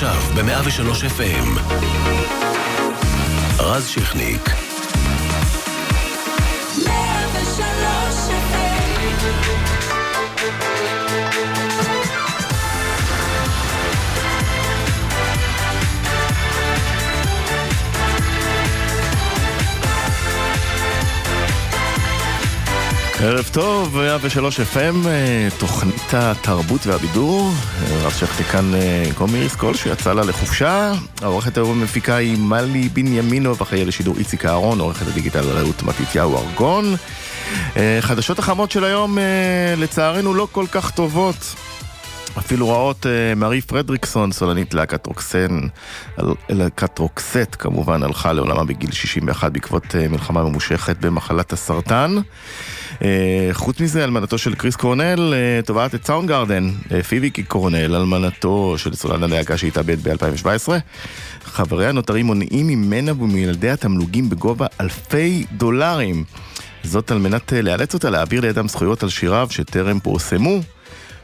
עכשיו ב-103 FM. רז שכניק. 103 ערב טוב, 103 FM, אה, תוכנית התרבות והבידור. רב שכתי כאן קומי אה, מיריס שיצא לה לחופשה. העורכת היום המפיקה היא מלי בנימינו, ואחראי לשידור איציק אהרון, עורכת הדיגיטל רעות מתתיהו ארגון. אה, חדשות החמות של היום, לצערנו, לא כל כך טובות. אפילו רעות מארי פרדריקסון, סולנית להקת רוקסן, להקת רוקסט כמובן, הלכה לעולמה בגיל 61 בעקבות מלחמה ממושכת במחלת הסרטן. אה, חוץ מזה, אלמנתו של קריס קורנל אה, תובעת את סאונד גארדן, אה, פיביקי קורנל, אלמנתו של סולן הלהקה שהתאבד ב-2017. חבריה נותרים מונעים ממנה ומילדיה תמלוגים בגובה אלפי דולרים. זאת על מנת לאלץ אותה להעביר לידם זכויות על שיריו שטרם פורסמו.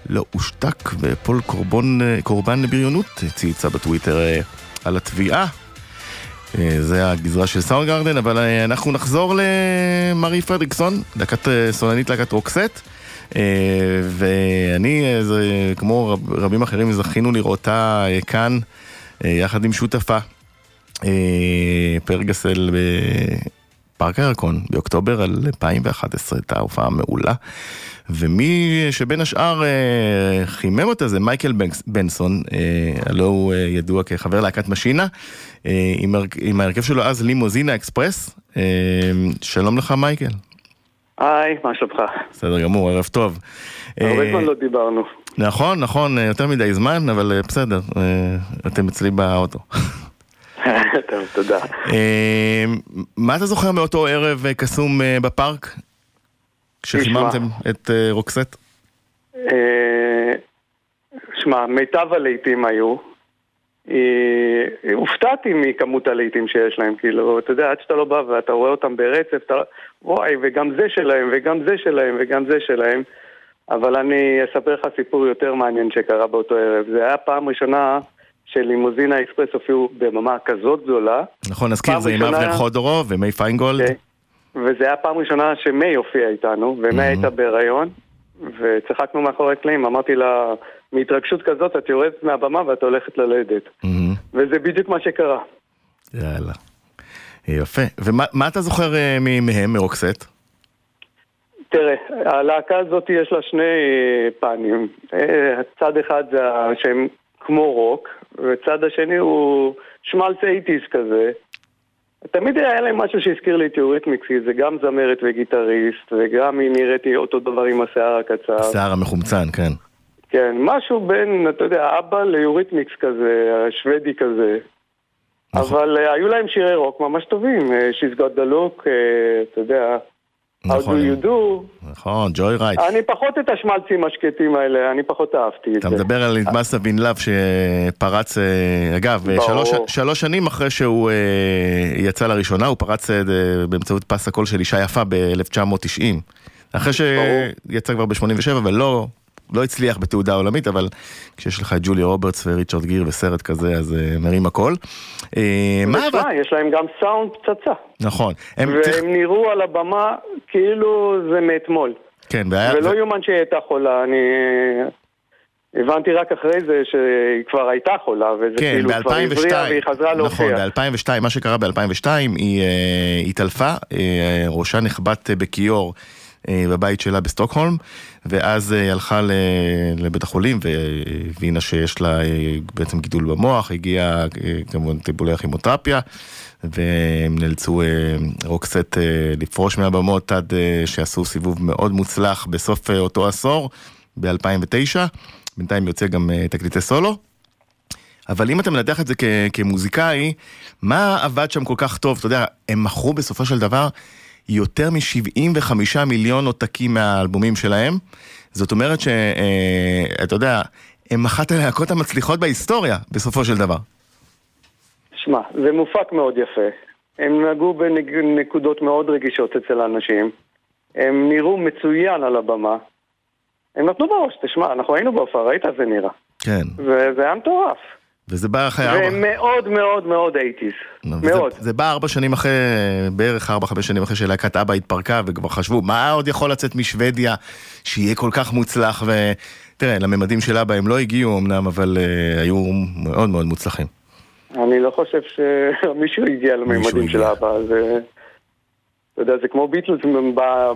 לא הושתק ופול קורבן, קורבן לבריונות צייצה בטוויטר על התביעה זה הגזרה של סאונד גרדן, אבל אה, אנחנו נחזור למרי פרדריקסון, דקת אה, סולנית להקת רוקסט. ואני, כמו רבים אחרים, זכינו לראותה כאן, יחד עם שותפה, פרגסל בפארק הירקון, באוקטובר 2011, הייתה הופעה מעולה. ומי שבין השאר אה, חימם אותה זה מייקל בנסון, אה, הלוא הוא אה, ידוע כחבר להקת משינה, עם ההרכב שלו אז לימוזינה אקספרס. שלום לך מייקל. היי, מה שלומך? בסדר גמור, ערב טוב. הרבה זמן לא דיברנו. נכון, נכון, יותר מדי זמן, אבל בסדר, אתם אצלי באוטו. טוב, תודה. מה אתה זוכר מאותו ערב קסום בפארק? כשחיממתם את uh, Roxette? אה, שמע, מיטב הלהיטים היו. אה, הופתעתי מכמות הלהיטים שיש להם, כאילו, אתה יודע, עד שאתה לא בא ואתה רואה אותם ברצף, אתה... וואי, וגם זה שלהם, וגם זה שלהם, וגם זה שלהם. אבל אני אספר לך סיפור יותר מעניין שקרה באותו ערב. זה היה פעם ראשונה שלמעוז אקספרס הופיעו בבמה כזאת גדולה. נכון, נזכיר, זה עם אבנר חודורוב ומי פיינגולד. Okay. וזה היה פעם ראשונה שמי הופיע איתנו, ומי mm-hmm. הייתה בהיריון, וצחקנו מאחורי קלעים, אמרתי לה, מהתרגשות כזאת את יורדת מהבמה ואת הולכת ללדת. Mm-hmm. וזה בדיוק מה שקרה. יאללה. יפה. ומה אתה זוכר uh, מהם, מרוקסט? תראה, הלהקה הזאת יש לה שני אה, פנים. אה, צד אחד זה שהם כמו רוק, וצד השני הוא שמלס אייטיס כזה. תמיד היה להם משהו שהזכיר לי את יוריתמיקס, כי זה גם זמרת וגיטריסט, וגם היא נראיתי אותו דבר עם השיער הקצר. השיער המחומצן, כן. כן, משהו בין, אתה יודע, אבא ליוריתמיקס כזה, השוודי כזה. נכון. אבל uh, היו להם שירי רוק ממש טובים, uh, She's got the look, uh, אתה יודע, נכון, How do you do? נכון, ג'וי רייט. אני פחות את השמלצים השקטים האלה, אני פחות אהבתי את זה. אתה מדבר על נדמסה בן לאב שפרץ, אה, אגב, שלוש, שלוש שנים אחרי שהוא אה, יצא לראשונה, הוא פרץ אה, באמצעות פס הקול של אישה יפה ב-1990. אחרי שיצא כבר ב-87 ולא לא הצליח בתעודה עולמית, אבל כשיש לך את ג'וליה רוברטס וריצ'רד גיר וסרט כזה, אז uh, מרים הכל. Uh, מה אבל... יש להם גם סאונד פצצה. נכון. הם והם צריך... נראו על הבמה כאילו זה מאתמול. כן, והיה... ולא יאומן שהיא הייתה חולה, אני... הבנתי רק אחרי זה שהיא כבר הייתה חולה, וזה כן, כאילו כבר הבריאה והיא חזרה להופיע. נכון, ב-2002, מה שקרה ב-2002, היא התעלפה, ראשה נחבט בכיור. אה, בבית שלה בסטוקהולם, ואז אה, היא הלכה לבית החולים והבינה שיש לה אה, בעצם גידול במוח, הגיעה כמובן טיפולי הכימותרפיה, והם נאלצו רוקסט לפרוש מהבמות עד שעשו סיבוב מאוד מוצלח בסוף אותו עשור, ב-2009. בינתיים יוצא גם תקליטי סולו. אבל אם אתה מנתח את זה כמוזיקאי, מה עבד שם כל כך טוב? אתה יודע, הם מכרו בסופו של דבר יותר מ-75 מיליון עותקים מהאלבומים שלהם. זאת אומרת שאתה אה, יודע, הם אחת הלהקות המצליחות בהיסטוריה, בסופו של דבר. שמע, זה מופק מאוד יפה. הם נגעו בנקודות מאוד רגישות אצל האנשים. הם נראו מצוין על הבמה. הם נתנו בראש, תשמע, אנחנו היינו בהופעה, ראית איך זה נראה. כן. וזה היה מטורף. וזה בא אחרי ארבע... ומאוד מאוד מאוד אייטיז. מאוד. זה, זה בא ארבע שנים אחרי, בערך ארבע, חמש שנים אחרי שלהקת אבא התפרקה, וכבר חשבו, מה עוד יכול לצאת משוודיה שיהיה כל כך מוצלח, ותראה, לממדים של אבא הם לא הגיעו אמנם, אבל uh, היו מאוד מאוד מוצלחים. אני לא חושב שמישהו הגיע לממדים של אבא, זה... אתה יודע, זה כמו ביטלס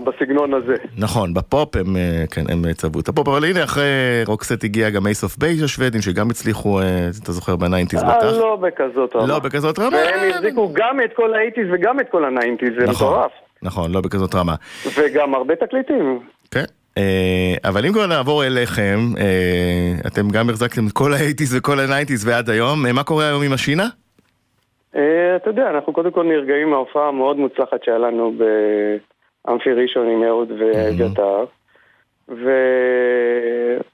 בסגנון הזה. נכון, בפופ הם, אה, כן, הם צבעו את הפופ, אבל הנה אחרי Roxette הגיע גם Ace of Base השוודים, שגם הצליחו, אה, אתה זוכר, בנ nineties בטח. לא בכזאת רמה. לא בכזאת רמה. והם החזיקו גם את כל ה eighties וגם את כל ה nineties, זה נכון, מטורף. נכון, לא בכזאת רמה. וגם הרבה תקליטים. כן. אה, אבל אם כבר נעבור אליכם, אתם גם החזקתם את כל ה eighties וכל ה nineties ועד היום, מה קורה היום עם משינה? אה, אתה יודע, אנחנו קודם כל נרגעים מההופעה המאוד מוצלחת שהיה לנו באמפי ראשון עם אהוד ואביתר.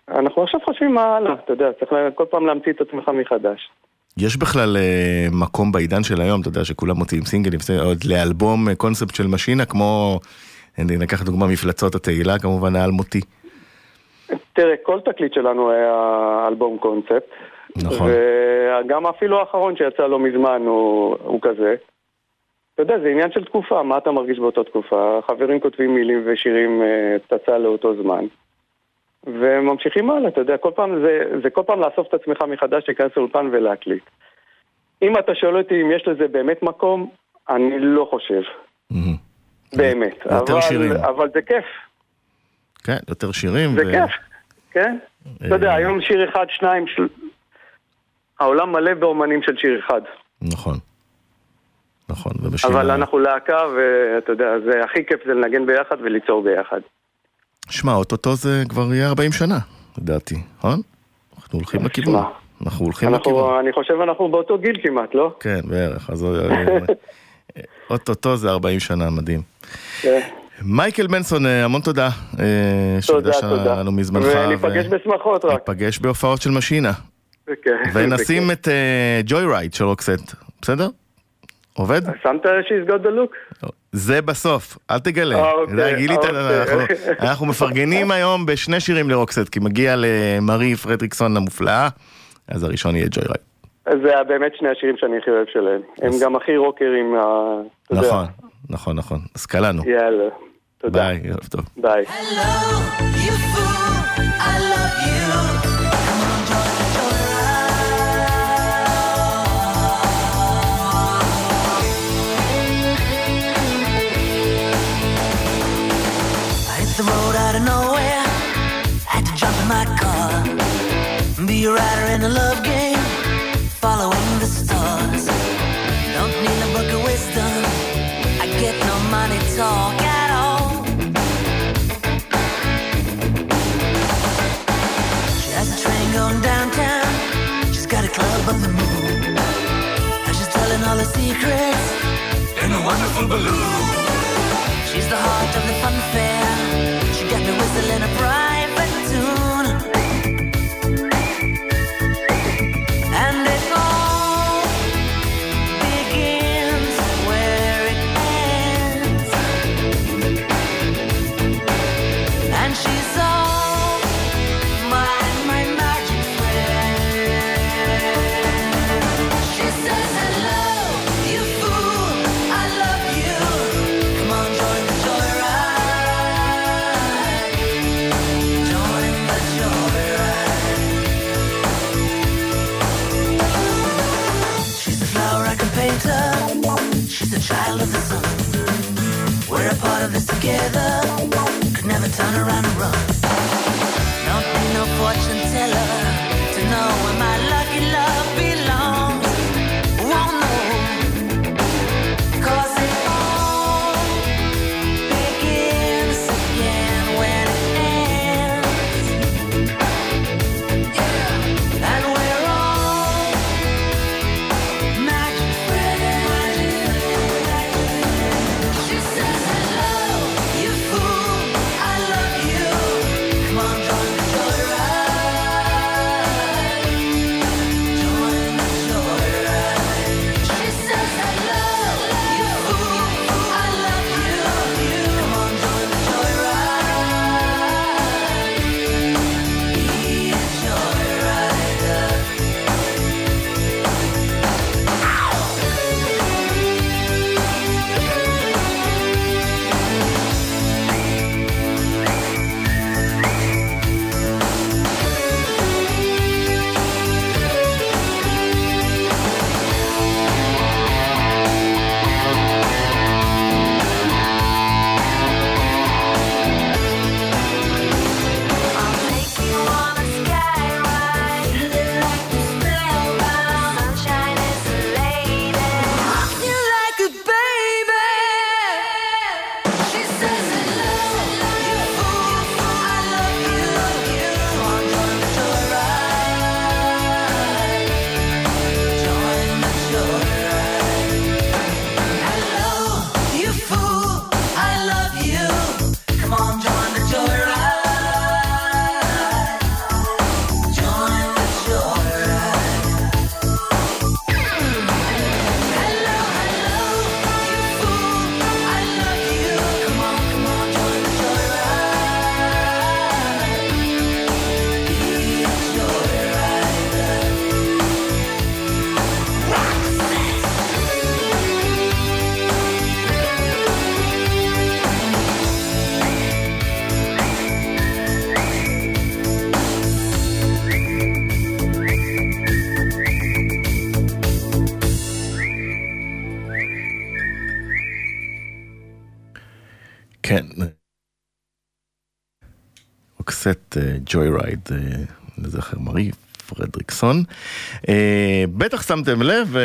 ואנחנו עכשיו חושבים מה הלאה, אתה יודע, צריך כל פעם להמציא את עצמך מחדש. יש בכלל uh, מקום בעידן של היום, אתה יודע, שכולם מוציאים סינגלים, עוד לאלבום קונספט של משינה, כמו, אני ניקח דוגמה מפלצות התהילה, כמובן האלמותי. תראה, כל תקליט שלנו היה אלבום קונספט. נכון. וגם אפילו האחרון שיצא לא מזמן הוא, הוא כזה. אתה יודע, זה עניין של תקופה, מה אתה מרגיש באותה תקופה? חברים כותבים מילים ושירים אה, פצצה לאותו זמן. וממשיכים הלאה, אתה יודע, כל פעם זה, זה כל פעם לאסוף את עצמך מחדש, להיכנס לאולפן ולהקליט. אם אתה שואל אותי אם יש לזה באמת מקום, אני לא חושב. Mm-hmm. באמת. יותר אבל, שירים. אבל זה כיף. כן, יותר שירים. זה ו... כיף, כן. אתה יודע, אה, היום שיר אחד, שניים, של... העולם מלא באומנים של שיר אחד. נכון. נכון, ובשיר... אבל אנחנו להקה, ואתה יודע, זה הכי כיף זה לנגן ביחד וליצור ביחד. שמע, אוטוטו זה כבר יהיה 40 שנה, לדעתי, נכון? אנחנו הולכים לכיוון. אנחנו הולכים לכיוון. אני חושב אנחנו באותו גיל כמעט, לא? כן, בערך. אז אוטוטו זה 40 שנה, מדהים. כן. מייקל בנסון, אה, המון תודה. אה, תודה, תודה. מזמנך. וניפגש בשמחות רק. ניפגש בהופעות של משינה. כן. ונשים את Joyride uh, של Roxette, בסדר? עובד? שמת She's got the look? זה בסוף, אל תגלה. אה, אוקיי, גילית, אוקיי. אנחנו, אנחנו מפרגנים היום בשני שירים ל Roxette, כי מגיע למרי פרדריקסון המופלאה, אז הראשון יהיה Joyride. זה באמת שני השירים שאני הכי אוהב שלהם. הם גם הכי רוקרים, נכון, נכון, נכון. אז קלענו. יאללה. תודה. ביי, ערב טוב. ביי. A rider in a love game, following the stars. Don't need a book of wisdom, I get no money talk at all. She has a train going downtown, she's got a club on the moon. And she's telling all her secrets in a wonderful balloon. She's the heart of the fun fair, Joyride, לזכר מרי פרדריקסון. בטח שמתם לב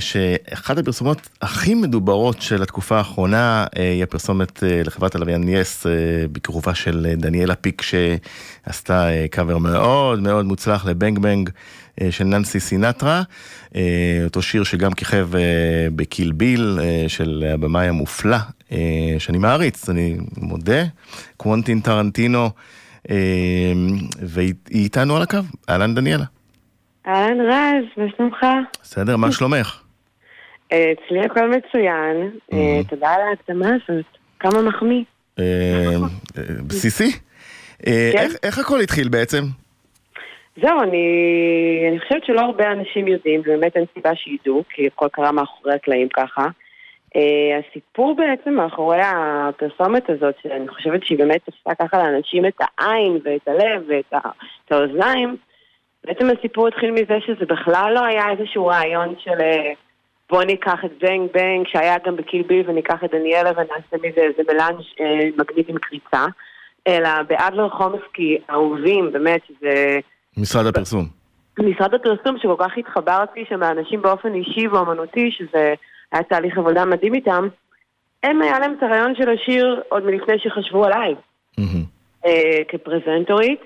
שאחת הפרסומות הכי מדוברות של התקופה האחרונה היא הפרסומת לחברת הלוויין יס בכיכובה של דניאלה פיק שעשתה קאבר מאוד מאוד מוצלח ל Bang Bang. של ננסי סינטרה, אותו שיר שגם כיכב ב Kill Bill של הבמאי המופלא, שאני מעריץ, אני מודה, קוונטין טרנטינו, והיא איתנו על הקו, אהלן דניאלה. אהלן רז, מה שלומך? בסדר, מה שלומך? אצלי הכל מצוין, תודה על ההקדמה הזאת, כמה מחמיא. בסיסי? כן. איך הכל התחיל בעצם? זהו, אני, אני חושבת שלא הרבה אנשים יודעים, ובאמת אין סיבה שידעו, כי הכל קרה מאחורי הקלעים ככה. Uh, הסיפור בעצם מאחורי הפרסומת הזאת, שאני חושבת שהיא באמת תפסה ככה לאנשים את העין ואת הלב ואת את האוזניים, בעצם הסיפור התחיל מזה שזה בכלל לא היה איזשהו רעיון של uh, בוא ניקח את בנג בנג, שהיה גם בקיל ביל, וניקח את דניאלה ונעשה מזה איזה מלאנג' uh, מגניב עם קריצה, אלא באדלר חומסקי, אהובים, באמת, זה... משרד הפרסום. משרד הפרסום שכל כך התחברתי שם מהאנשים באופן אישי ואומנותי, שזה היה תהליך עבודה מדהים איתם, הם היה להם את הרעיון של השיר עוד מלפני שחשבו עליי, אה, כפרזנטורית,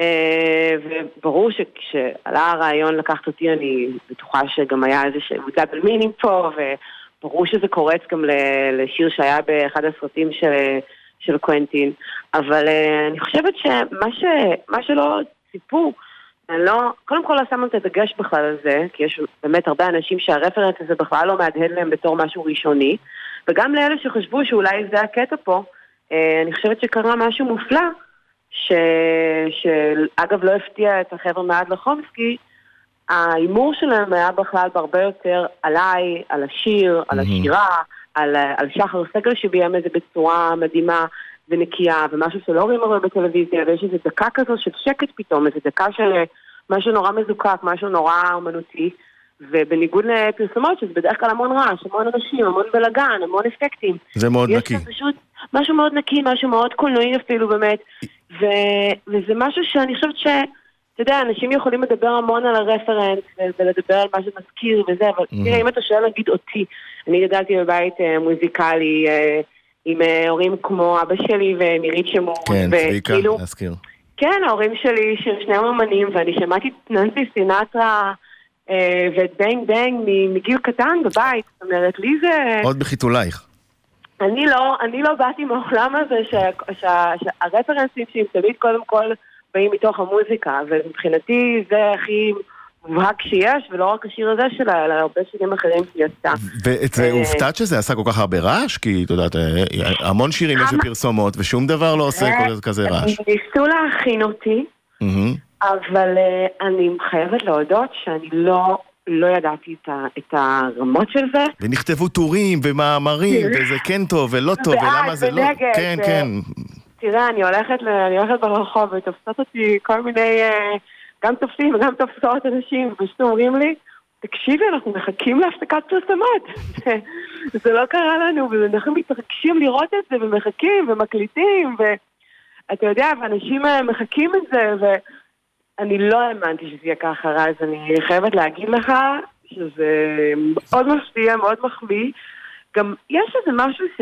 אה, וברור שכשעלה הרעיון לקחת אותי, אני בטוחה שגם היה איזה double meaning פה, וברור שזה קורץ גם לשיר שהיה באחד הסרטים של, של קוונטין, אבל אה, אני חושבת שמה ש, שלא ציפו, אני לא, קודם כל לא שמנו את הדגש בכלל על זה, כי יש באמת הרבה אנשים שהרפרנס הזה בכלל לא מהדהד להם בתור משהו ראשוני, וגם לאלה שחשבו שאולי זה הקטע פה, אני חושבת שקרה משהו מופלא, ש... שאגב לא הפתיע את החבר'ה מעד לחומסקי, ההימור שלהם היה בכלל בהרבה יותר עליי, על השיר, על השירה, על, על שחר סגל שביים את זה בצורה מדהימה, ונקייה, ומשהו שלא רואים הרבה בטלוויזיה, ויש איזו דקה כזו של שקט פתאום, איזו דקה של משהו נורא מזוקק, משהו נורא אומנותי, ובניגוד לפרסומות, שזה בדרך כלל המון רעש, המון אנשים, המון בלאגן, המון אפקטים. זה מאוד נקי. יש פשוט משהו מאוד נקי, משהו מאוד קולנועי אפילו באמת, ו... וזה משהו שאני חושבת ש... אתה יודע, אנשים יכולים לדבר המון על הרפרנס ולדבר על מה שמזכיר וזה, אבל תראה, אם אתה שואל נגיד אותי, אני גדלתי בבית מוזיקלי, עם הורים כמו אבא שלי ונירית שמור. כן, צביקה, להזכיר. כן, ההורים שלי שניהם אמנים, ואני שמעתי את ננסי סינטרה אה, ואת בנג בנג מגיל קטן בבית, זאת אומרת, לי זה... עוד בחיתולייך. אני לא, אני לא באתי מהעולם הזה שהרפרנסים שהם תמיד קודם כל באים מתוך המוזיקה, ומבחינתי זה הכי... מובהק שיש, ולא רק השיר הזה שלה, אלא הרבה שירים אחרים שהיא עשתה. והופתעת שזה עשה כל כך הרבה רעש? כי את יודעת, המון שירים יש בפרסומות, ושום דבר לא עושה כזה רעש. ניסו להכין אותי, אבל אני חייבת להודות שאני לא... לא ידעתי את, ה, את הרמות של זה. ונכתבו טורים ומאמרים, וזה כן טוב ולא טוב, ולמה זה לא... כן, כן. תראה, אני הולכת, אני הולכת ברחוב ותופסות אותי כל מיני... גם תופסים וגם תופסות אנשים, ופשוט אומרים לי, תקשיבי, אנחנו מחכים להפסקת פרסומות. זה לא קרה לנו, ואנחנו מתרגשים לראות את זה, ומחכים, ומקליטים, ואתה יודע, ואנשים מחכים את זה, ואני לא האמנתי שזה יהיה ככה, רז, אני חייבת להגיד לך שזה מאוד מפתיע, מאוד מחמיא. גם יש איזה משהו ש...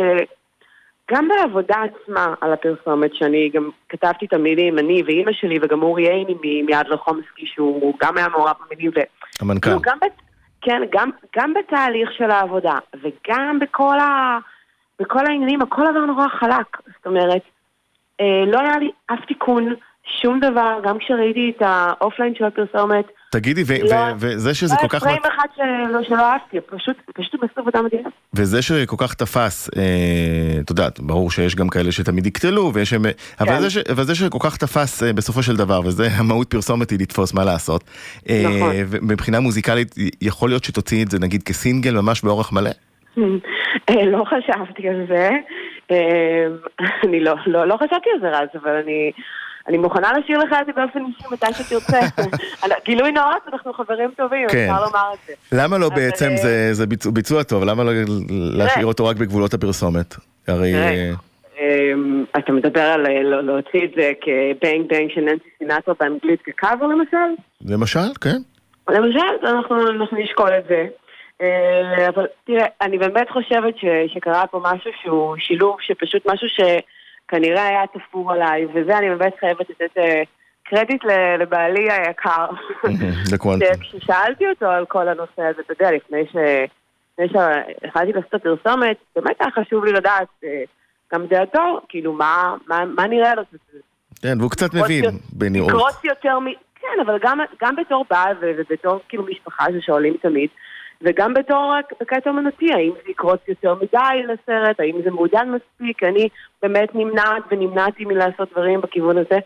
גם בעבודה עצמה על הפרסומת, שאני גם כתבתי את המילים, אני ואימא שלי וגם אורי עיני מיד לחומסקי, שהוא גם היה מעורב במילים. ו... המנכ"ל. גם בת... כן, גם, גם בתהליך של העבודה, וגם בכל, ה... בכל העניינים, הכל עבר נורא חלק. זאת אומרת, אה, לא היה לי אף תיקון, שום דבר, גם כשראיתי את האופליין של הפרסומת. תגידי, לא, וזה שזה כל כך... לא, פריים אחד שלא אהבתי, פשוט, פשוט הם עשו עבודה מדהימה. וזה שכל כך תפס, אה, את יודעת, ברור שיש גם כאלה שתמיד יקטלו, ויש... כן. אבל זה שכל כך תפס אה, בסופו של דבר, וזה המהות פרסומת היא לתפוס מה לעשות. אה, נכון. מבחינה מוזיקלית, יכול להיות שתוציאי את זה נגיד כסינגל ממש באורך מלא? לא חשבתי על זה. אני לא, לא, לא חשבתי על זה רז, אבל אני... אני מוכנה להשאיר לך את זה באופן אישי מתי שתרצה. גילוי נאות, אנחנו חברים טובים, כן. אפשר לומר את זה. למה לא בעצם אה, זה ביצוע טוב? למה לא להשאיר אותו רק בגבולות הפרסומת? הרי... אמ, אז אתה מדבר על לא, להוציא את זה כבנג בנג של ננסי סינטרה באנגלית כקאבר למשל? למשל, כן. למשל, אנחנו, אנחנו נשקול את זה. אה, אבל תראה, אני באמת חושבת ש, שקרה פה משהו שהוא שילוב, שפשוט משהו שכנראה היה תפור עליי, וזה אני באמת חייבת לתת אה, קרדיט לבעלי היקר. כששאלתי אותו על כל הנושא הזה, אתה יודע, לפני ש... לפני שהחלטתי לעשות את הפרסומת, באמת היה חשוב לי לדעת אה, גם דעתו, כאילו, מה, מה, מה נראה לו. כן, והוא קצת מבין בנראות. לקרוץ יותר מ... כן, אבל גם, גם בתור בעל ובתור כאילו משפחה ששואלים תמיד, וגם בתור בקטע אומנותי, האם זה יקרוץ יותר מדי לסרט, האם זה מעודן מספיק, אני באמת נמנעת ונמנעתי מלעשות דברים בכיוון הזה,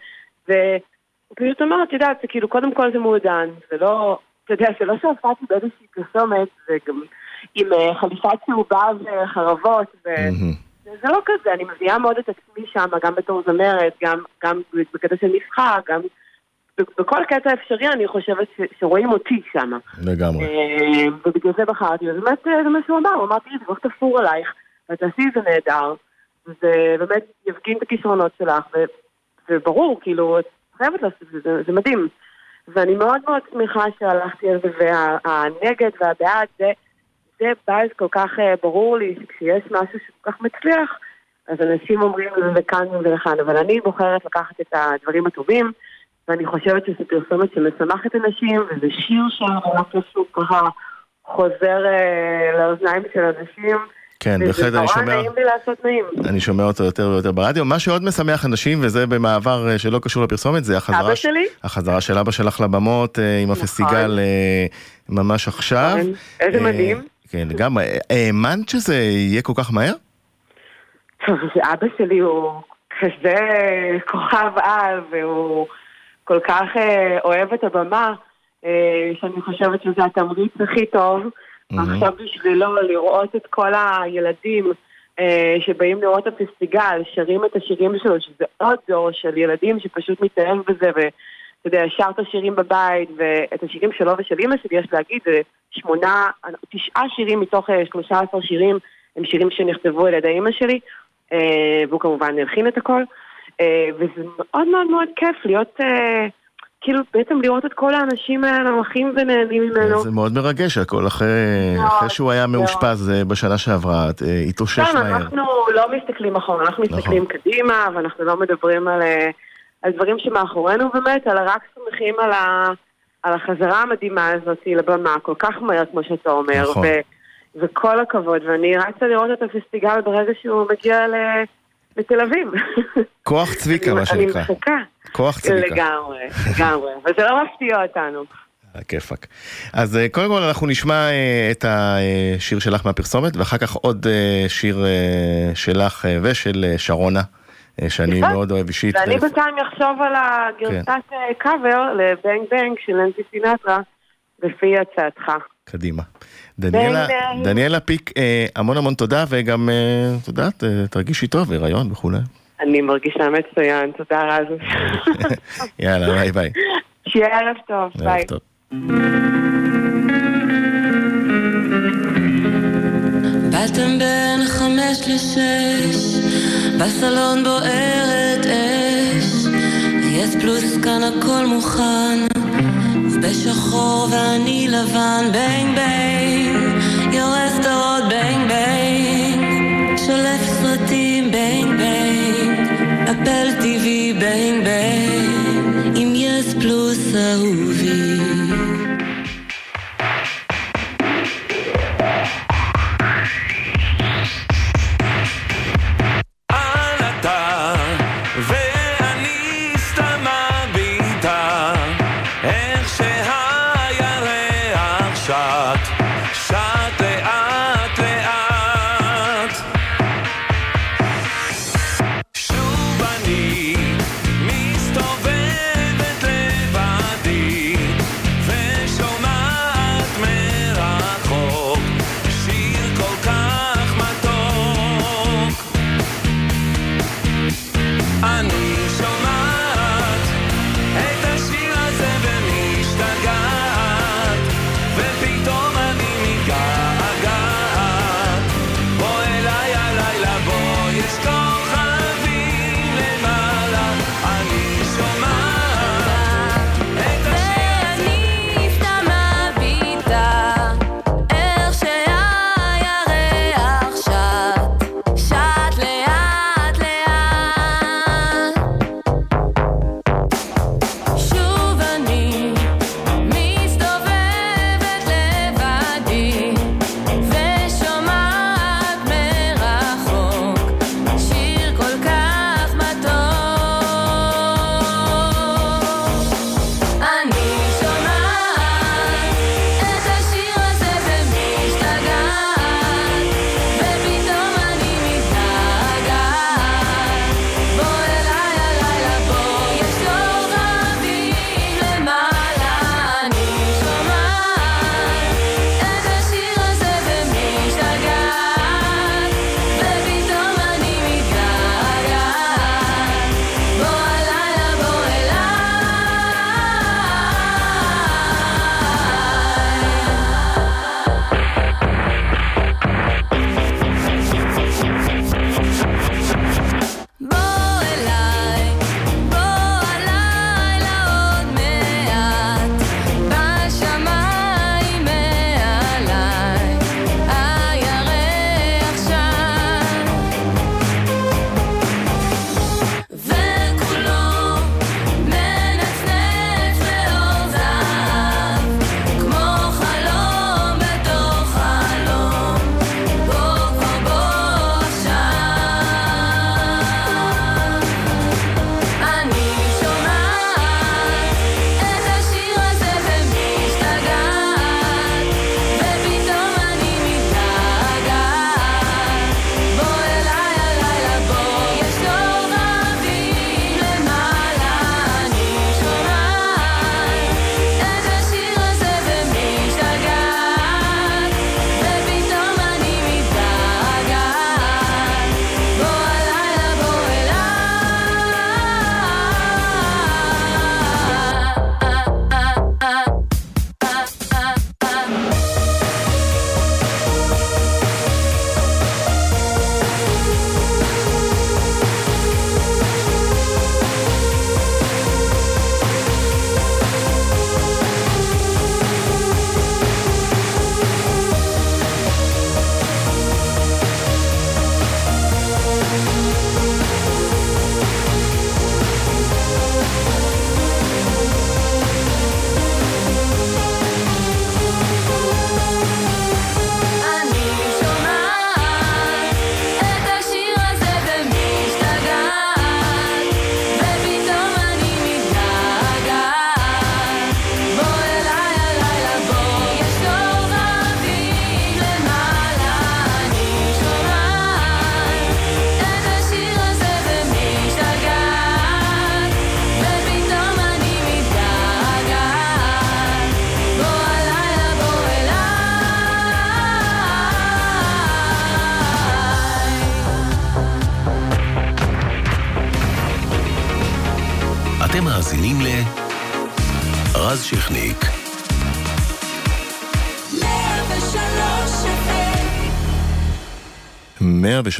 ופשוט אומרת, את יודעת, זה כאילו, קודם כל זה מעודן, זה לא, אתה יודע, זה לא שהופעתי באיזושהי פרסומת, וגם עם אה, חליפת צהובה וחרבות, ו... זה לא כזה, אני מביאה מאוד את עצמי שם, גם בתור זמרת, גם, גם בקטע של משחק, גם בכל קטע אפשרי אני חושבת ש, שרואים אותי שם. לגמרי. אה, ובגלל זה בחרתי, ובאמת אה, זה מה שהוא אמר, הוא אמר, תראי, זה כל כך תפור עלייך, ותעשי את זה נהדר, וזה באמת יפגין את הכישרונות שלך, וברור, כאילו, את חייבת לעשות את זה, זה מדהים. ואני מאוד מאוד שמחה שהלכתי על זה, והנגד והבעד, זה, זה באז כל כך uh, ברור לי, שכשיש משהו שכל כך מצליח, אז אנשים אומרים לכאן ולכאן, אבל אני בוחרת לקחת את הדברים הטובים. ואני חושבת שזו פרסומת שמשמחת אנשים, וזה שיר שממש פשוט ככה חוזר אה, לאוזניים של אנשים. כן, בהחלט אני שומע... וזה נורא נעים לי לעשות נעים. אני שומע אותו יותר ויותר ברדיו. מה שעוד משמח אנשים, וזה במעבר אה, שלא קשור לפרסומת, זה החזרה... אבא שלי? החזרה של אבא שלך לבמות אה, עם נכון. הפסטיגל ממש עכשיו. נכון. איזה מדהים. כן, גם, האמנת שזה יהיה כל כך מהר? טוב, אבא שלי הוא כזה כוכב על, והוא... כל כך אה, אוהב את הבמה, אה, שאני חושבת שזה התמריץ הכי טוב. עכשיו בשבילו לראות את כל הילדים אה, שבאים לראות את הפסטיגל, שרים את השירים שלו, שזה עוד דור של ילדים שפשוט מתאהב בזה, ואתה יודע, שר את השירים בבית, ואת השירים שלו ושל אימא שלי, יש להגיד, זה שמונה, תשעה שירים מתוך שלושה עשר שירים, הם שירים שנכתבו על ידי אימא שלי, והוא כמובן הלחין את הכל. אה, וזה מאוד מאוד מאוד כיף להיות, אה, כאילו בעצם לראות את כל האנשים האלה הולכים ונהנים ממנו. זה מאוד מרגש הכל, אחרי, אחרי שהוא היה מאושפז אה, בשנה שעברה, התאושש כן, מהר. אנחנו לא מסתכלים אחורה, אנחנו נכון. מסתכלים קדימה, ואנחנו לא מדברים על, על דברים שמאחורינו באמת, אלא רק שמחים על, ה, על החזרה המדהימה הזאת לבמה, כל כך מהר כמו שאתה אומר. נכון. ו, וכל הכבוד, ואני רצה לראות את הפסטיגל ברגע שהוא מגיע ל... בתל אביב. כוח צביקה, מה שנקרא. אני מחכה. כוח צביקה. לגמרי, לגמרי. וזה לא מפתיע אותנו. הכיפאק. אז אה, קודם כל אנחנו נשמע אה, את השיר שלך מהפרסומת, ואחר כך עוד אה, שיר שלך ושל שרונה, שאני מאוד אוהב אישית. ואני בינתיים אחשוב על הגרסת קאבר לבנג בנג של אנטי סינטרה, לפי הצעתך. קדימה. דניאלה, דניאלה פיק, אה, המון המון תודה, וגם, אה, את יודעת, אה, תרגישי טוב, הריון וכולי. אני מרגישה מצוין, תודה רז. יאללה, ביי ביי. שיהיה ערב טוב, ביי. ערב טוב. באתם בין חמש לשש, בסלון בוערת אש, יס פלוס כאן הכל מוכן. בשחור ואני לבן, בנג בנג, הרוד, בנג בנג,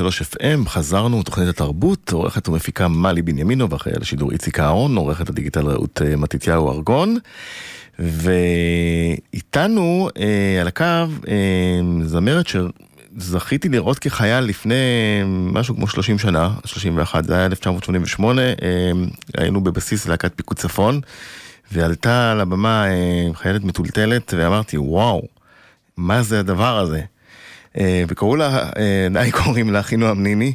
FM, חזרנו, תוכנית התרבות, עורכת ומפיקה מלי בנימינו, ואחרי לשידור איציק אהרון, עורכת הדיגיטל רעות אה, מתתיהו ארגון. ואיתנו אה, על הקו אה, זמרת שזכיתי לראות כחייל לפני משהו כמו 30 שנה, 31, זה היה 1988, אה, היינו בבסיס להקת פיקוד צפון, ועלתה על הבמה אה, חיילת מטולטלת, ואמרתי, וואו, מה זה הדבר הזה? אה, וקראו לה, די אה, קוראים לה אחינועם ניני,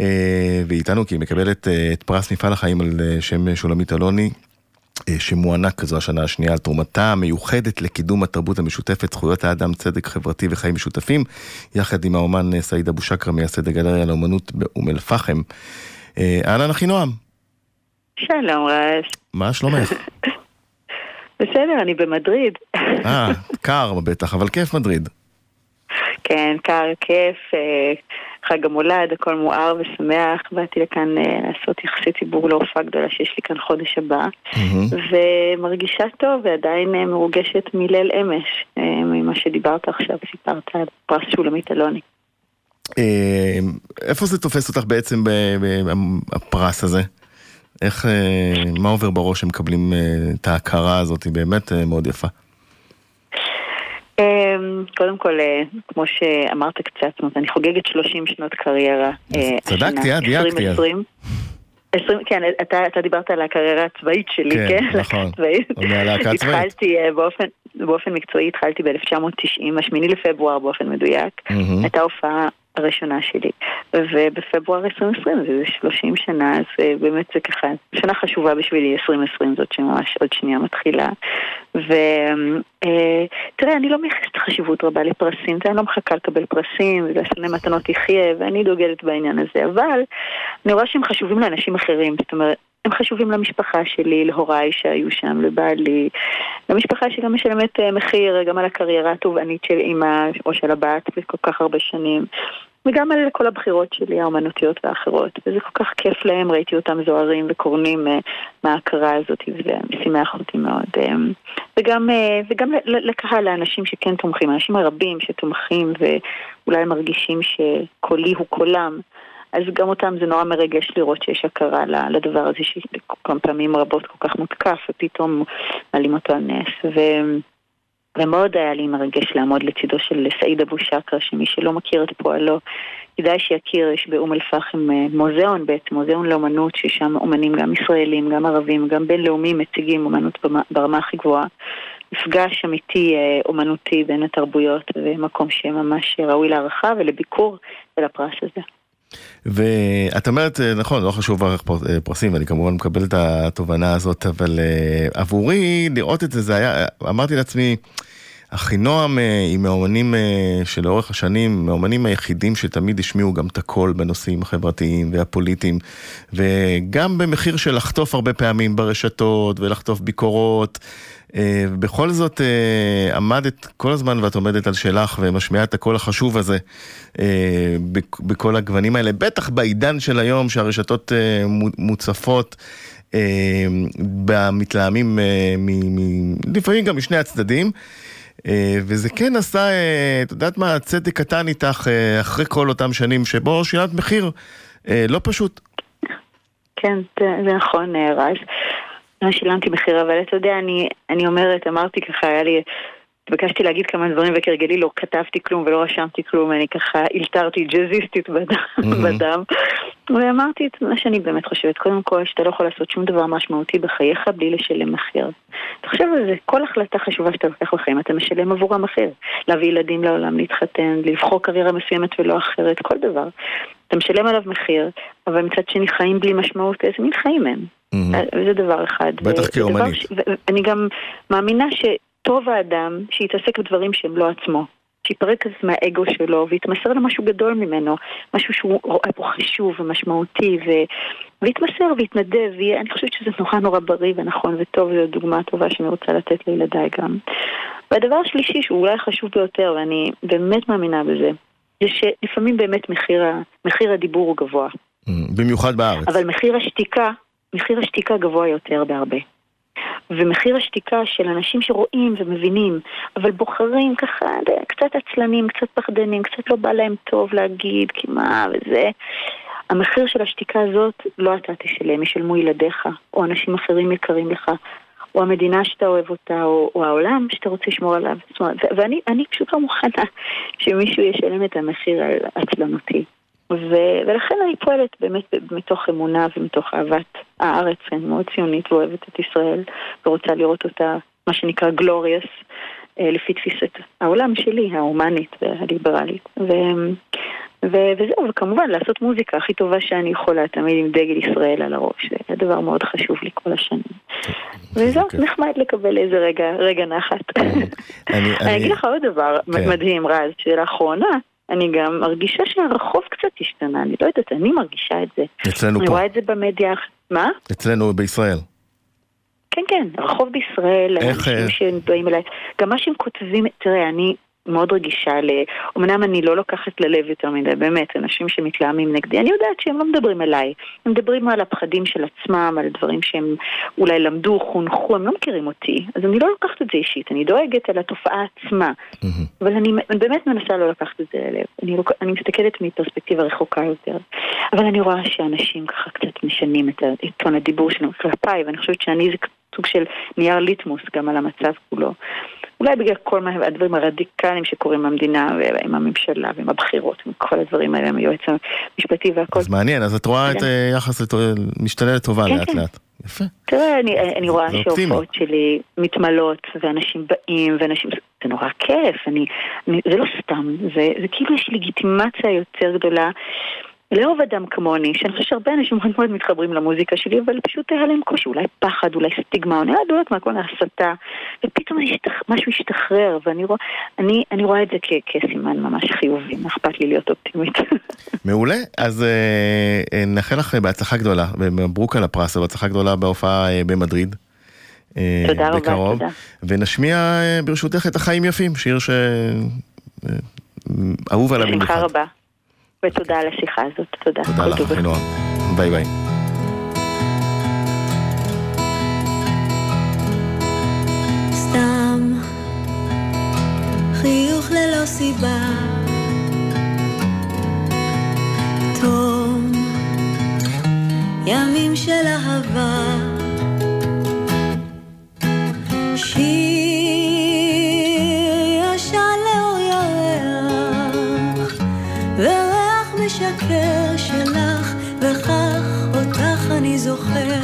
אה, ואיתנו כי היא מקבלת את פרס מפעל החיים על שם שולמית אלוני. שמוענק כזו השנה השנייה על תרומתה המיוחדת לקידום התרבות המשותפת, זכויות האדם, צדק חברתי וחיים משותפים, יחד עם האומן סעיד אבו שקרה, מייסד הגלריה לאומנות באום אל-פחם. אהלן אחינועם. שלום רז. מה שלומך? בסדר, אני במדריד. אה, קר בטח, אבל כיף מדריד. כן, קר, כיף, אה, חג המולד, הכל מואר ושמח. באתי לכאן אה, לעשות יחסי ציבור להופעה גדולה שיש לי כאן חודש הבא. ומרגישה טוב ועדיין אה, מרוגשת מליל אמש, ממה שדיברת עכשיו, סיפרת על פרס שולמית אלוני. איפה זה תופס אותך בעצם הפרס הזה? איך, מה עובר בראש שמקבלים את ההכרה הזאת, היא באמת מאוד יפה. אמ, קודם כל, אה, כמו שאמרת קצת, אני חוגגת 30 שנות קריירה. אה, צדקתי, את דייקתי. 20, כן, אתה, אתה דיברת על הקריירה הצבאית שלי, כן? כן, נכון. עוד מהלהקה הצבאית. התחלתי אה, באופן, באופן מקצועי, התחלתי ב-1990, השמיני לפברואר באופן מדויק. Mm-hmm. הייתה הופעה הראשונה שלי. ובפברואר 2020, זה 30 שנה, אז אה, באמת זה ככה, שנה חשובה בשבילי, 2020 זאת שממש עוד שנייה מתחילה. ותראה, אה, אני לא מייחסת חשיבות רבה לפרסים, אני לא מחכה לקבל פרסים ולשלם מתנות יחיה, ואני דוגלת בעניין הזה, אבל אני רואה שהם חשובים לאנשים אחרים, זאת אומרת... הם חשובים למשפחה שלי, להוריי שהיו שם, לבעלי, למשפחה שגם משלמת אה, מחיר גם על הקריירה התובענית של אימא או של הבת בכל כך הרבה שנים. וגם על כל הבחירות שלי, האומנותיות והאחרות. וזה כל כך כיף להם, ראיתי אותם זוהרים וקורנים uh, מההכרה הזאת, וזה משמח אותי מאוד. וגם, וגם לקהל, לאנשים שכן תומכים, האנשים הרבים שתומכים ואולי מרגישים שקולי הוא קולם. אז גם אותם זה נורא מרגש לראות שיש הכרה לדבר הזה שכמה פעמים רבות כל כך מותקף ופתאום מעלים אותו על נס. ו... ומאוד היה לי מרגש לעמוד לצידו של סעיד אבו שקרה, שמי שלא מכיר את פועלו, כדאי שיכיר, יש באום אל-פחם אה, מוזיאון בעצם, מוזיאון לאומנות, ששם אומנים גם ישראלים, גם ערבים, גם בינלאומיים מציגים אומנות ברמה הכי גבוהה. מפגש אמיתי אה, אומנותי בין התרבויות, ומקום שממש ראוי להערכה ולביקור ולפרס הזה. ואת אומרת, אה, נכון, לא חשוב ערך פרסים, ואני כמובן מקבל את התובנה הזאת, אבל עבורי לראות את זה, זה היה, אמרתי לעצמי, אחינועם היא מאומנים שלאורך השנים, מאומנים היחידים שתמיד השמיעו גם את הקול בנושאים החברתיים והפוליטיים, וגם במחיר של לחטוף הרבה פעמים ברשתות ולחטוף ביקורות. בכל זאת עמדת כל הזמן ואת עומדת על שלך ומשמיעה את הקול החשוב הזה בכל הגוונים האלה, בטח בעידן של היום שהרשתות מוצפות. במתלהמים לפעמים גם משני הצדדים. אה, וזה כן עשה, אה, את יודעת מה, צדק קטן איתך אה, אחרי כל אותם שנים שבו שילמת מחיר לא פשוט. כן, זה נכון, רז. לא שילמתי מחיר, אבל אתה יודע, אני, אני אומרת, אמרתי ככה, היה לי... התבקשתי להגיד כמה דברים וכרגלי לא כתבתי כלום ולא רשמתי כלום, אני ככה אלתרתי ג'אזיסטית בדם. בדם. ואמרתי את מה שאני באמת חושבת, קודם כל שאתה לא יכול לעשות שום דבר משמעותי בחייך בלי לשלם מחיר. תחשוב על זה, כל החלטה חשובה שאתה לוקח בחיים, אתה משלם עבור המחיר. להביא ילדים לעולם, להתחתן, לבחור קריירה מסוימת ולא אחרת, כל דבר. אתה משלם עליו מחיר, אבל מצד שני חיים בלי משמעות, איזה מין חיים הם. Mm-hmm. זה דבר אחד. בטח כאומנית. ואני גם מאמינה ש... טוב האדם שיתעסק בדברים שהם לא עצמו. שיפרק קצת מהאגו שלו ויתמסר למשהו גדול ממנו, משהו שהוא רואה פה חשוב ומשמעותי ו... ויתמסר ויתנדב, ואני חושבת שזה נורא נורא בריא ונכון וטוב, זו דוגמה טובה שאני רוצה לתת לילדיי גם. והדבר השלישי שהוא אולי חשוב ביותר, ואני באמת מאמינה בזה, זה שלפעמים באמת מחיר, מחיר הדיבור הוא גבוה. Mm, במיוחד בארץ. אבל מחיר השתיקה מחיר השתיקה גבוה יותר בהרבה. ומחיר השתיקה של אנשים שרואים ומבינים, אבל בוחרים ככה, קצת עצלנים, קצת פחדנים, קצת לא בא להם טוב להגיד, כי מה וזה. המחיר של השתיקה הזאת לא אתה תשלם, ישלמו ילדיך, או אנשים אחרים יקרים לך, או המדינה שאתה אוהב אותה, או, או העולם שאתה רוצה לשמור עליו. זאת אומרת, ואני פשוט לא מוכנה שמישהו ישלם את המחיר על עצלנותי. ו- ולכן אני פועלת באמת מתוך אמונה ומתוך אהבת הארץ, אני מאוד ציונית ואוהבת את ישראל ורוצה לראות אותה, מה שנקרא גלוריאס, אה, לפי תפיסת העולם שלי, ההומנית והליברלית. ו- ו- וזהו, וכמובן לעשות מוזיקה הכי טובה שאני יכולה, תמיד עם דגל ישראל על הראש, זה דבר מאוד חשוב לי כל השנים. וזהו, נחמד לקבל איזה רגע, רגע נחת. אני אגיד לך עוד דבר כן. מדהים, רז, שלאחרונה, אני גם מרגישה שהרחוב קצת השתנה, אני לא יודעת, אני מרגישה את זה. אצלנו פה. אני רואה את זה במדיה. מה? אצלנו בישראל. כן, כן, הרחוב בישראל, איך... אנשים אה? שבאים אליי, גם מה שהם כותבים, תראה, אני מאוד רגישה ל... אמנם אני לא לוקחת ללב יותר מדי, באמת, אנשים שמתלהמים נגדי, אני יודעת שהם לא מדברים אליי. הם מדברים על הפחדים של עצמם, על דברים שהם אולי למדו, חונכו, הם לא מכירים אותי. אז אני לא לוקחת את זה אישית, אני דואגת על התופעה עצמה. Mm-hmm. אבל אני, אני באמת מנסה לא לקחת את זה ללב. אני, לוק... אני מסתכלת מפרספקטיבה רחוקה יותר. אבל אני רואה שאנשים ככה קצת משנים את טון הדיבור שלהם כלפיי, ואני חושבת שאני זה סוג של נייר ליטמוס גם על המצב כולו. אולי בגלל כל הדברים הרדיקליים שקורים במדינה ועם הממשלה ועם הבחירות, עם כל הדברים האלה, עם היועץ המשפטי והכל. אז מעניין, אז את רואה את כן. אה, יחס משתנה לטובה לאט כן. לאט. יפה. תראה, אני, אני רואה שההופעות שלי מתמלות, ואנשים באים, ואנשים... זה נורא כיף, אני, אני, זה לא סתם, זה, זה כאילו יש לגיטימציה יותר גדולה לאהוב אדם כמוני, שאני חושבת שהרבה אנשים מאוד מאוד מתחברים למוזיקה שלי, אבל פשוט היה להם קושי, אולי פחד, אולי סטיגמה, אני לא יודעת מה, כל ההסתה, ופתאום השתח... משהו השתחרר, ואני רוא... אני, אני רואה את זה כ... כסימן ממש חיובי, מה אכפת לי להיות אופטימית. מעולה, אז אה, אה, נאחל לך בהצלחה גדולה, ומברוק על הפרס, בהצלחה גדולה בהופעה אה, במדריד. אה, תודה רבה, בקרוב, תודה. ונשמיע אה, ברשותך את החיים יפים, שיר שאהוב עליו במיוחד. בשמחה רבה. ותודה על השיחה הזאת. תודה. תודה לך, חינוך. ביי ביי. סתם חיוך ללא סיבה תום ימים של אהבה זוכר.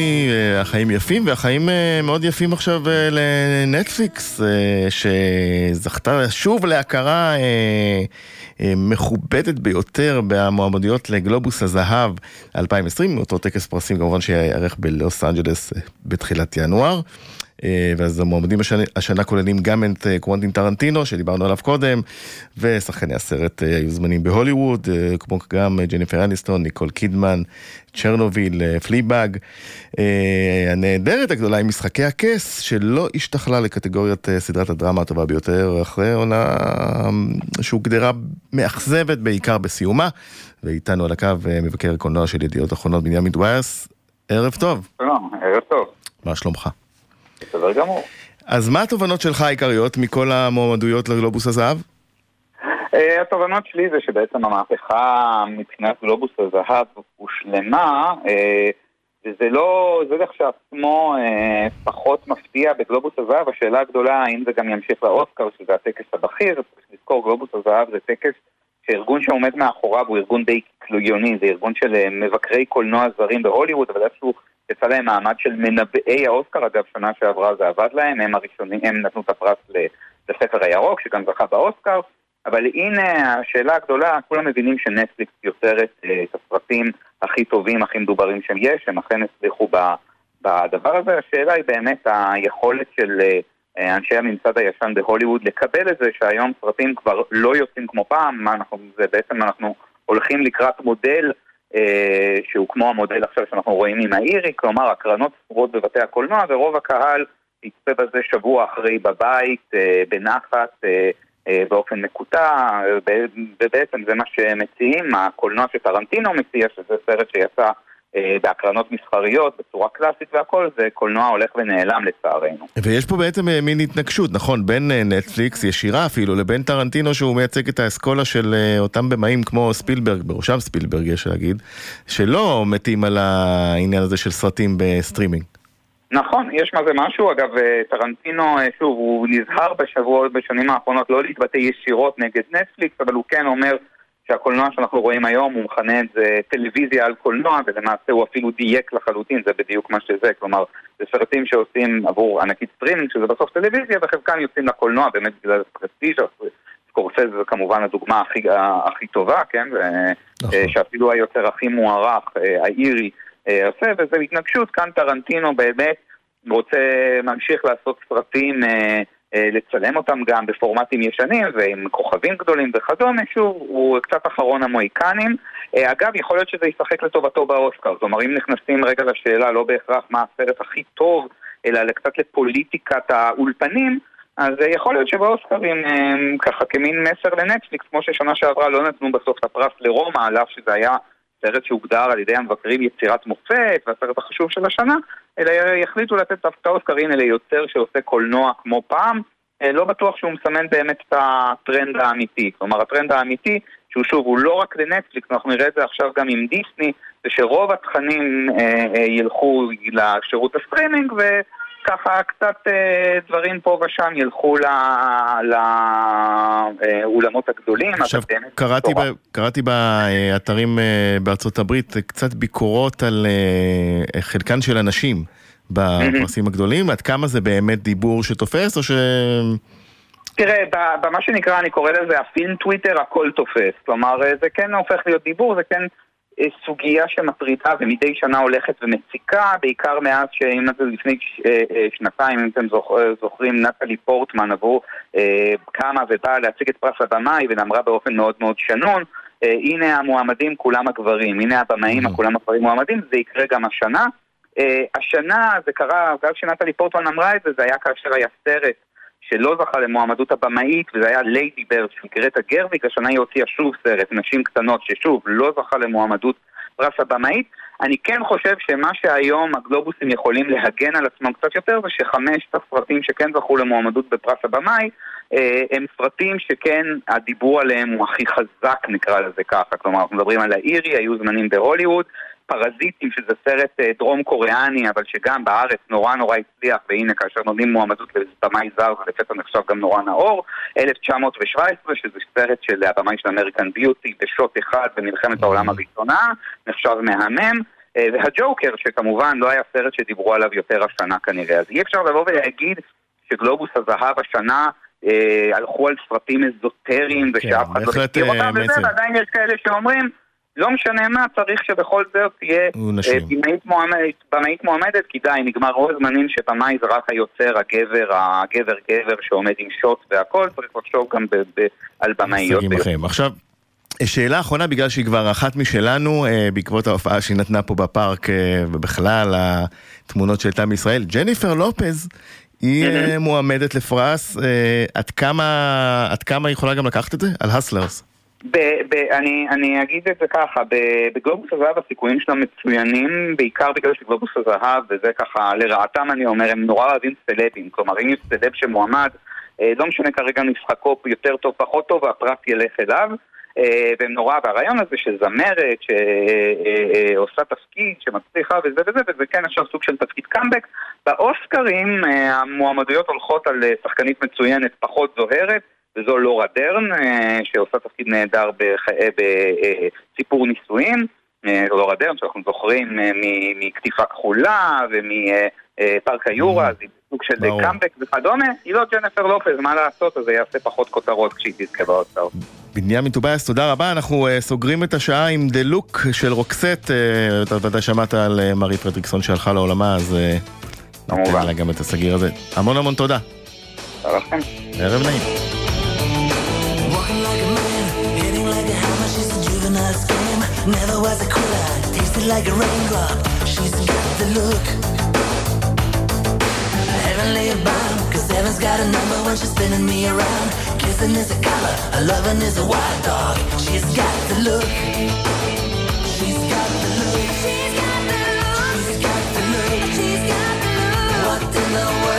אה, החיים יפים, והחיים אה, מאוד יפים עכשיו אה, לנטפליקס, שזכתה שוב להכרה מכובדת ביותר במועמדויות לגלובוס הזהב 2020, אותו טקס פרסים כמובן שיערך בלוס אנג'לס בתחילת ינואר. אה, ואז המועמדים השנה, השנה כוללים גם את אה, קוונטין טרנטינו, שדיברנו עליו קודם, ושחקני הסרט אה, היו זמנים בהוליווד, כמו גם ג'ניפר אניסטון, ניקול קידמן, צ'רנוביל, פליבאג. הנעדרת הגדולה היא משחקי הכס, שלא השתחלה לקטגוריית סדרת הדרמה הטובה ביותר, אחרי עונה שהוגדרה מאכזבת בעיקר בסיומה. ואיתנו על הקו מבקר קולנוע של ידיעות אחרונות, בנימין טוביאס. ערב טוב. שלום, ערב טוב. מה שלומך? בסדר גמור. אז מה התובנות שלך העיקריות מכל המועמדויות לגלובוס הזהב? אה, התובנות שלי זה שבעצם המהפכה מבחינת גלובוס הזהב הושלמה, אה, וזה לא, זה לכשעצמו אה, פחות מפתיע בגלובוס הזהב, השאלה הגדולה האם זה גם ימשיך לאוסקר, שזה הטקס הבכיר, צריך לזכור, גלובוס הזהב זה טקס שארגון שעומד מאחוריו הוא ארגון די קיקיוני, זה ארגון של מבקרי קולנוע זרים בהוליווד, אבל איפשהו יצא להם מעמד של מנבאי האוסקר, אגב, שנה שעברה זה עבד להם, הם הראשונים, הם נתנו את הפרס לספר הירוק, שגם זכה באוסקר, אבל הנה השאלה הגדולה, כולם מבינים שנטפליקס יוצרת אה, את הסרטים הכי טובים, הכי מדוברים שיש, הם אכן הצליחו בדבר הזה, השאלה היא באמת היכולת של אה, אנשי הממסד הישן בהוליווד לקבל את זה שהיום סרטים כבר לא יוצאים כמו פעם, מה אנחנו, זה בעצם אנחנו הולכים לקראת מודל אה, שהוא כמו המודל עכשיו שאנחנו רואים עם האירי, כלומר הקרנות ספורות בבתי הקולנוע ורוב הקהל יצפה בזה שבוע אחרי בבית, אה, בנחת, אה, באופן מקוטע, ובעצם זה מה שמציעים, הקולנוע שטרנטינו מציע, שזה סרט שיצא אה, בהקרנות מסחריות, בצורה קלאסית והכל, זה קולנוע הולך ונעלם לצערנו. ויש פה בעצם אה, מין התנגשות, נכון? בין אה, נטפליקס, ישירה אפילו, לבין טרנטינו שהוא מייצג את האסכולה של אותם במאים כמו ספילברג, בראשם ספילברג יש להגיד, שלא מתים על העניין הזה של סרטים בסטרימינג. נכון, יש מה זה משהו, אגב טרנטינו, שוב, הוא נזהר בשבועות, בשנים האחרונות לא להתבטא ישירות נגד נטפליקס, אבל הוא כן אומר שהקולנוע שאנחנו רואים היום, הוא מכנה את זה טלוויזיה על קולנוע, ולמעשה הוא אפילו דייק לחלוטין, זה בדיוק מה שזה, כלומר, זה סרטים שעושים עבור ענקית סטרימינג, שזה בסוף טלוויזיה, וחלקם יוצאים לקולנוע באמת בגלל prestige סקורסזה כמובן הדוגמה הכי, הכי טובה, כן? נכון. שאפילו היוצר הכי מוערך, אה, האירי, אה, עושה, וזה התנגשות, כאן טרנטינו באמת רוצה, ממשיך לעשות סרטים אה, אה, לצלם אותם גם בפורמטים ישנים ועם כוכבים גדולים וכדומה, שוב, הוא קצת אחרון המוהיקנים. אה, אגב, יכול להיות שזה ישחק לטובתו באוסקר, כלומר אם נכנסים רגע לשאלה לא בהכרח מה הסרט הכי טוב, אלא קצת לפוליטיקת האולפנים, אז אה, יכול להיות שבאוסקרים ככה כמין מסר לנטפליקס, כמו ששנה שעברה לא נתנו בסוף את הפרס לרומא, על אף שזה היה סרט שהוגדר על ידי המבקרים יצירת מופת והסרט החשוב של השנה, אלא יחליטו לתת דווקא אוסקר הנה ליוצר שעושה קולנוע כמו פעם. אה, לא בטוח שהוא מסמן באמת את הטרנד האמיתי. כלומר, הטרנד האמיתי, שהוא שוב, הוא לא רק לנטפליקס, אנחנו נראה את זה עכשיו גם עם דיסני, זה שרוב התכנים אה, אה, ילכו לשירות הסטרימינג, ו... ככה קצת אה, דברים פה ושם ילכו לאולמות הגדולים. עכשיו, קראתי, ב, קראתי באתרים אה, בארצות הברית קצת ביקורות על אה, חלקן של הנשים בפרסים הגדולים, עד כמה זה באמת דיבור שתופס או ש... תראה, במה שנקרא, אני קורא לזה הפין טוויטר, הכל תופס. כלומר, זה כן הופך להיות דיבור, זה כן אה, סוגיה שמטרידה ומדי שנה הולכת ומציקה, בעיקר מאז שאם זה לפני אה, אה, שנתיים, אם אתם זוכרים, נטלי פורטמן עברו קמה ובאה להציג את פרס הבמאי ואמרה באופן מאוד מאוד שנון הנה המועמדים כולם הגברים, הנה הבמאים mm-hmm. כולם הגברים מועמדים, זה יקרה גם השנה. השנה זה קרה, גם כשנטלי פורטמן אמרה את זה, זה היה כאשר היה סרט שלא זכה למועמדות הבמאית, וזה היה ליידי ברד של גרטה גרוויק, השנה היא הוציאה שוב סרט, נשים קטנות, ששוב, לא זכה למועמדות פרס הבמאית. אני כן חושב שמה שהיום הגלובוסים יכולים להגן על עצמם קצת יותר זה שחמשת הסרטים שכן זכו למועמדות בפרס הבמאי אה, הם סרטים שכן הדיבור עליהם הוא הכי חזק נקרא לזה ככה כלומר אנחנו מדברים על האירי, היו זמנים בהוליווד פרזיטים, שזה סרט אה, דרום קוריאני, אבל שגם בארץ נורא נורא הצליח, והנה כאשר נותנים מועמדות לבמאי זר, זה לפתע נחשב גם נורא נאור. 1917, שזה סרט של הבמאי של אמריקן ביוטי, בשוט אחד במלחמת העולם הראשונה, נחשב מהמם. אה, והג'וקר, שכמובן לא היה סרט שדיברו עליו יותר השנה כנראה. אז אי אפשר לבוא ולהגיד שגלובוס הזהב השנה אה, הלכו על סרטים אזוטריים ושאף אחד לא אותם, אה, וזה, ועדיין יש כאלה שאומרים לא משנה מה, צריך שבכל זאת תהיה אה, במאית מועמדת, במאית מועמדת, כי די, נגמר רוב הזמנים שבמאי זה רק היוצר, הגבר, הגבר גבר שעומד עם שוט והכל, צריך לחשוב גם ב- ב- על במאיות. עכשיו, שאלה אחרונה, בגלל שהיא כבר אחת משלנו, אה, בעקבות ההופעה שהיא נתנה פה בפארק, אה, ובכלל התמונות שהייתה מישראל, ג'ניפר לופז, היא מועמדת לפרס, עד כמה, עד כמה היא יכולה גם לקחת את זה? על הסלרס. ב- ב- אני, אני אגיד את זה ככה, בגלובוס הזהב הסיכויים שלה מצוינים, בעיקר בגלל שגלובוס הזהב, וזה ככה, לרעתם אני אומר, הם נורא אוהבים סלבים, כלומר אם יש סלב שמועמד, אה, לא משנה כרגע משחקו יותר טוב, פחות טוב, והפרס ילך אליו. אה, והם נורא, והרעיון הזה שזמרת, שעושה תפקיד, שמצליחה וזה וזה, וזה כן עכשיו סוג של תפקיד קאמבק. באוסקרים אה, המועמדויות הולכות על שחקנית מצוינת פחות זוהרת. וזו לורה דרן, אה, שעושה תפקיד נהדר בסיפור נישואים. אה, לורה דרן, שאנחנו זוכרים אה, מקטיפה כחולה ומפארק היורה, אז היא סוג של קאמבק וכדומה. היא לא ג'ניפר לופז, מה לעשות, אז זה יעשה פחות כותרות כשהיא תזכה בהוצאות. בנימין טוביאס, תודה רבה. אנחנו סוגרים את השעה עם The Look של Roxette. אתה ודאי שמעת על מארי פרדריקסון שהלכה לעולמה, אז ניתן לה גם את הסגיר הזה. המון המון תודה. תודה לכם. ערב נעים. Never was a quitter, tasted like a raindrop. She's got the look. Heavenly bound, cause heaven's got a number when she's spinning me around. Kissing is a color, a loving is a wild dog. She's got the look. She's got the look. She's got the look. She's got the look. What in the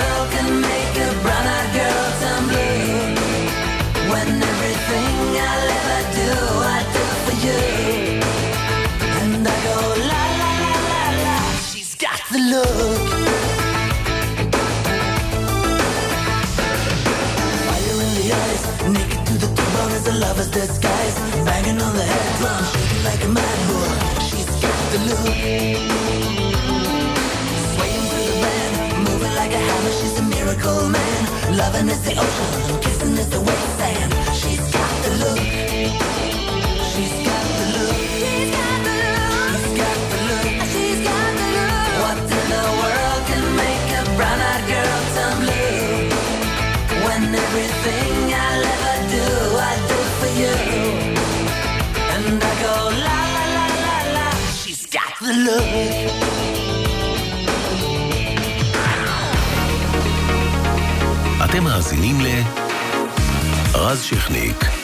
look. Fire in the eyes, naked to the bone as a lover's disguise. Banging on the head drum, shaking like a mad bull. She's got the look. Swaying through the band, moving like a hammer. She's a miracle man. Loving is the ocean, kissing is the wet sand. Look. אתם מאזינים ל... רז שכניק